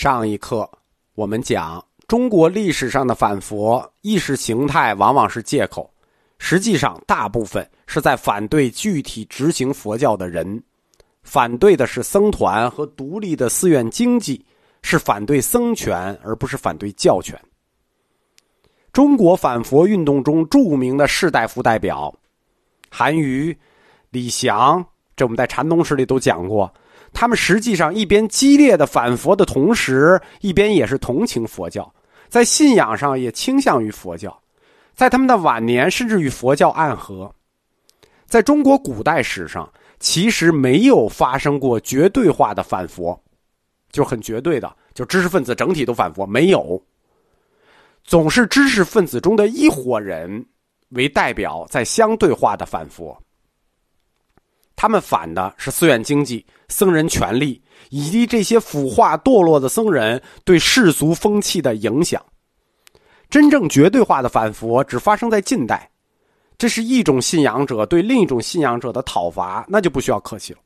上一课我们讲，中国历史上的反佛意识形态往往是借口，实际上大部分是在反对具体执行佛教的人，反对的是僧团和独立的寺院经济，是反对僧权而不是反对教权。中国反佛运动中著名的士大夫代表，韩愈、李祥，这我们在禅宗史里都讲过。他们实际上一边激烈的反佛的同时，一边也是同情佛教，在信仰上也倾向于佛教，在他们的晚年甚至与佛教暗合。在中国古代史上，其实没有发生过绝对化的反佛，就很绝对的，就知识分子整体都反佛，没有。总是知识分子中的一伙人为代表，在相对化的反佛。他们反的是寺院经济、僧人权力，以及这些腐化堕落的僧人对世俗风气的影响。真正绝对化的反佛只发生在近代，这是一种信仰者对另一种信仰者的讨伐，那就不需要客气了。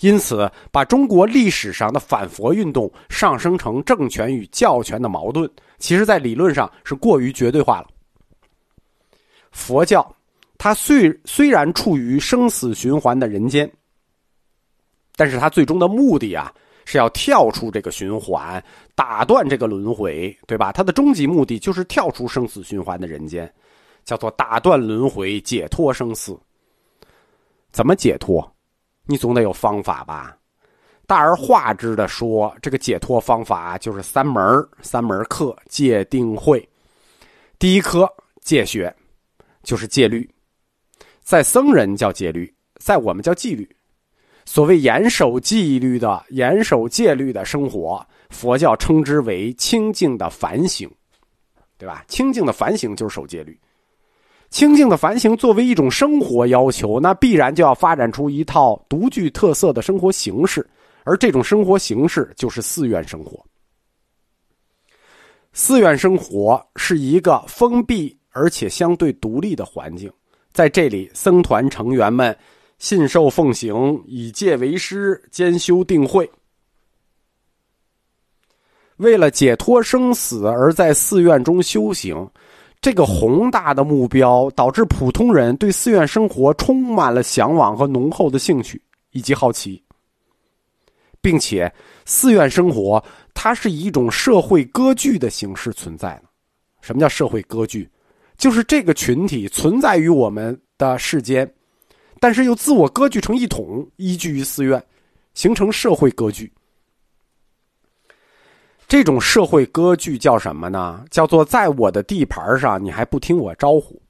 因此，把中国历史上的反佛运动上升成政权与教权的矛盾，其实在理论上是过于绝对化了。佛教。他虽虽然处于生死循环的人间，但是他最终的目的啊，是要跳出这个循环，打断这个轮回，对吧？他的终极目的就是跳出生死循环的人间，叫做打断轮回，解脱生死。怎么解脱？你总得有方法吧？大而化之的说，这个解脱方法就是三门三门课：戒、定、慧。第一科戒学，就是戒律。在僧人叫戒律，在我们叫纪律。所谓严守纪律的、严守戒律的生活，佛教称之为清净的反省，对吧？清净的反省就是守戒律。清净的反省作为一种生活要求，那必然就要发展出一套独具特色的生活形式，而这种生活形式就是寺院生活。寺院生活是一个封闭而且相对独立的环境。在这里，僧团成员们信受奉行，以戒为师，兼修定慧。为了解脱生死而在寺院中修行，这个宏大的目标导致普通人对寺院生活充满了向往和浓厚的兴趣以及好奇，并且寺院生活它是以一种社会割据的形式存在的。什么叫社会割据？就是这个群体存在于我们的世间，但是又自我割据成一统，依据于寺院，形成社会割据。这种社会割据叫什么呢？叫做在我的地盘上，你还不听我招呼。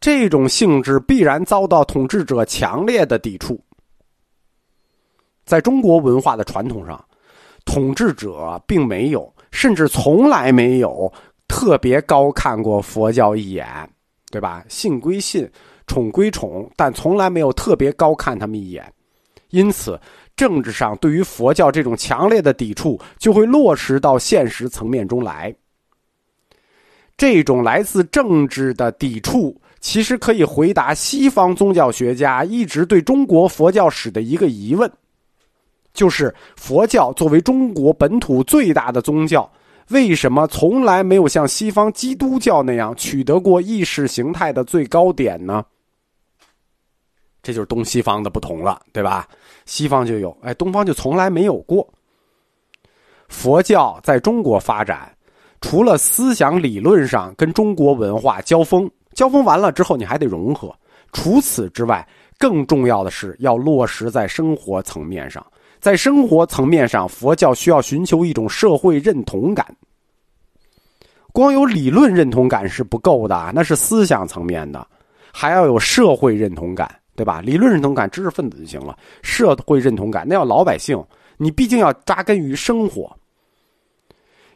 这种性质必然遭到统治者强烈的抵触。在中国文化的传统上，统治者并没有，甚至从来没有。特别高看过佛教一眼，对吧？信归信，宠归宠，但从来没有特别高看他们一眼。因此，政治上对于佛教这种强烈的抵触，就会落实到现实层面中来。这种来自政治的抵触，其实可以回答西方宗教学家一直对中国佛教史的一个疑问：就是佛教作为中国本土最大的宗教。为什么从来没有像西方基督教那样取得过意识形态的最高点呢？这就是东西方的不同了，对吧？西方就有，哎，东方就从来没有过。佛教在中国发展，除了思想理论上跟中国文化交锋，交锋完了之后你还得融合。除此之外，更重要的是要落实在生活层面上。在生活层面上，佛教需要寻求一种社会认同感。光有理论认同感是不够的，那是思想层面的，还要有社会认同感，对吧？理论认同感，知识分子就行了；社会认同感，那要老百姓。你毕竟要扎根于生活。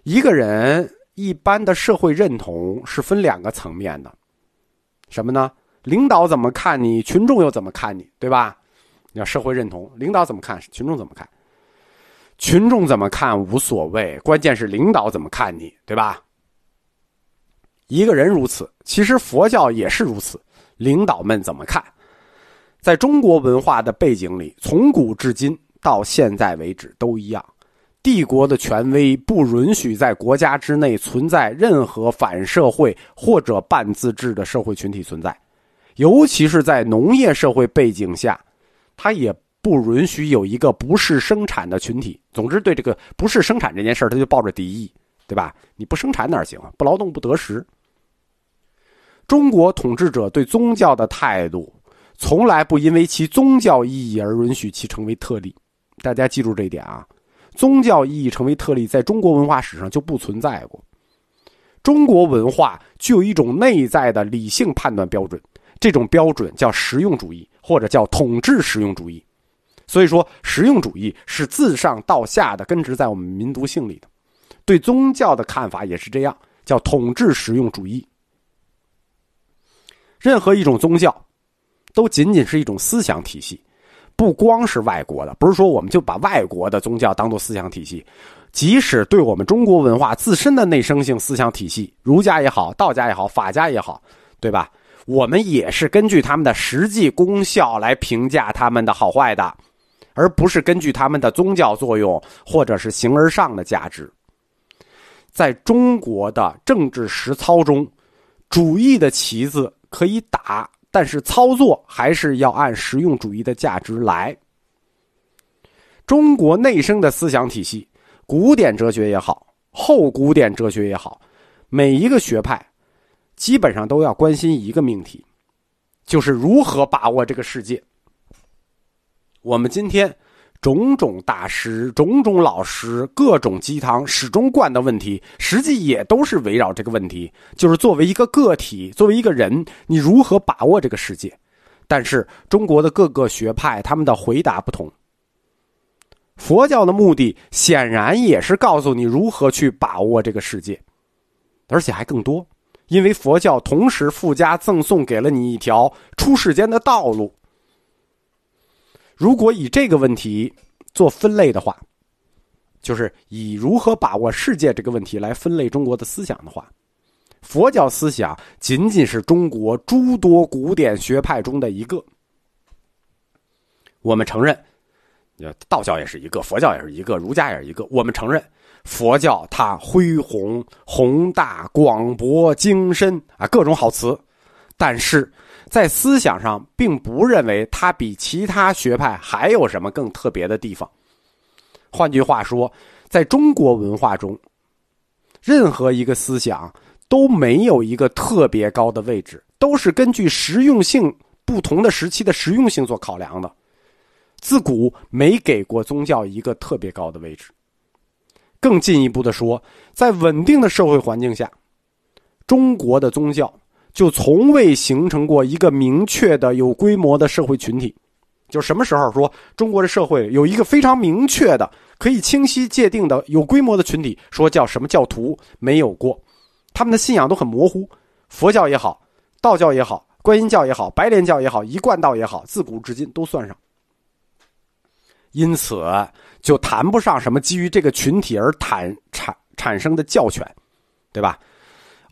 一个人一般的社会认同是分两个层面的，什么呢？领导怎么看你，群众又怎么看你，对吧？你要社会认同，领导怎么看，群众怎么看？群众怎么看无所谓，关键是领导怎么看你，对吧？一个人如此，其实佛教也是如此。领导们怎么看？在中国文化的背景里，从古至今到现在为止都一样。帝国的权威不允许在国家之内存在任何反社会或者半自治的社会群体存在，尤其是在农业社会背景下，他也不允许有一个不是生产的群体。总之，对这个不是生产这件事他就抱着敌意，对吧？你不生产哪行啊？不劳动不得食。中国统治者对宗教的态度。从来不因为其宗教意义而允许其成为特例，大家记住这一点啊！宗教意义成为特例，在中国文化史上就不存在过。中国文化具有一种内在的理性判断标准，这种标准叫实用主义，或者叫统治实用主义。所以说，实用主义是自上到下的根植在我们民族性里的。对宗教的看法也是这样，叫统治实用主义。任何一种宗教。都仅仅是一种思想体系，不光是外国的，不是说我们就把外国的宗教当做思想体系，即使对我们中国文化自身的内生性思想体系，儒家也好，道家也好，法家也好，对吧？我们也是根据他们的实际功效来评价他们的好坏的，而不是根据他们的宗教作用或者是形而上的价值。在中国的政治实操中，主义的旗子可以打。但是操作还是要按实用主义的价值来。中国内生的思想体系，古典哲学也好，后古典哲学也好，每一个学派基本上都要关心一个命题，就是如何把握这个世界。我们今天。种种大师、种种老师、各种鸡汤始终灌的问题，实际也都是围绕这个问题：就是作为一个个体，作为一个人，你如何把握这个世界？但是中国的各个学派，他们的回答不同。佛教的目的显然也是告诉你如何去把握这个世界，而且还更多，因为佛教同时附加赠送给了你一条出世间的道路。如果以这个问题做分类的话，就是以如何把握世界这个问题来分类中国的思想的话，佛教思想仅仅是中国诸多古典学派中的一个。我们承认，道教也是一个，佛教也是一个，儒家也是一个。我们承认，佛教它恢宏、宏大、广博、精深啊，各种好词，但是。在思想上，并不认为它比其他学派还有什么更特别的地方。换句话说，在中国文化中，任何一个思想都没有一个特别高的位置，都是根据实用性不同的时期的实用性做考量的。自古没给过宗教一个特别高的位置。更进一步的说，在稳定的社会环境下，中国的宗教。就从未形成过一个明确的有规模的社会群体，就什么时候说中国的社会有一个非常明确的、可以清晰界定的有规模的群体，说叫什么教徒没有过，他们的信仰都很模糊，佛教也好，道教也好，观音教也好，白莲教也好，一贯道也好，自古至今都算上，因此就谈不上什么基于这个群体而产产产生的教权，对吧？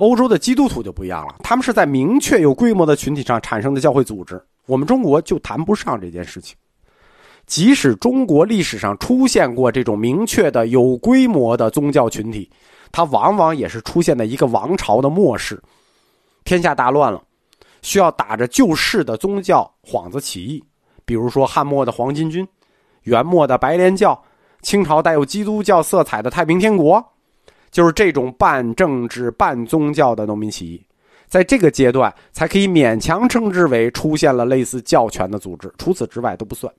欧洲的基督徒就不一样了，他们是在明确有规模的群体上产生的教会组织。我们中国就谈不上这件事情。即使中国历史上出现过这种明确的有规模的宗教群体，它往往也是出现在一个王朝的末世，天下大乱了，需要打着救世的宗教幌子起义。比如说汉末的黄巾军，元末的白莲教，清朝带有基督教色彩的太平天国。就是这种半政治半宗教的农民起义，在这个阶段才可以勉强称之为出现了类似教权的组织，除此之外都不算。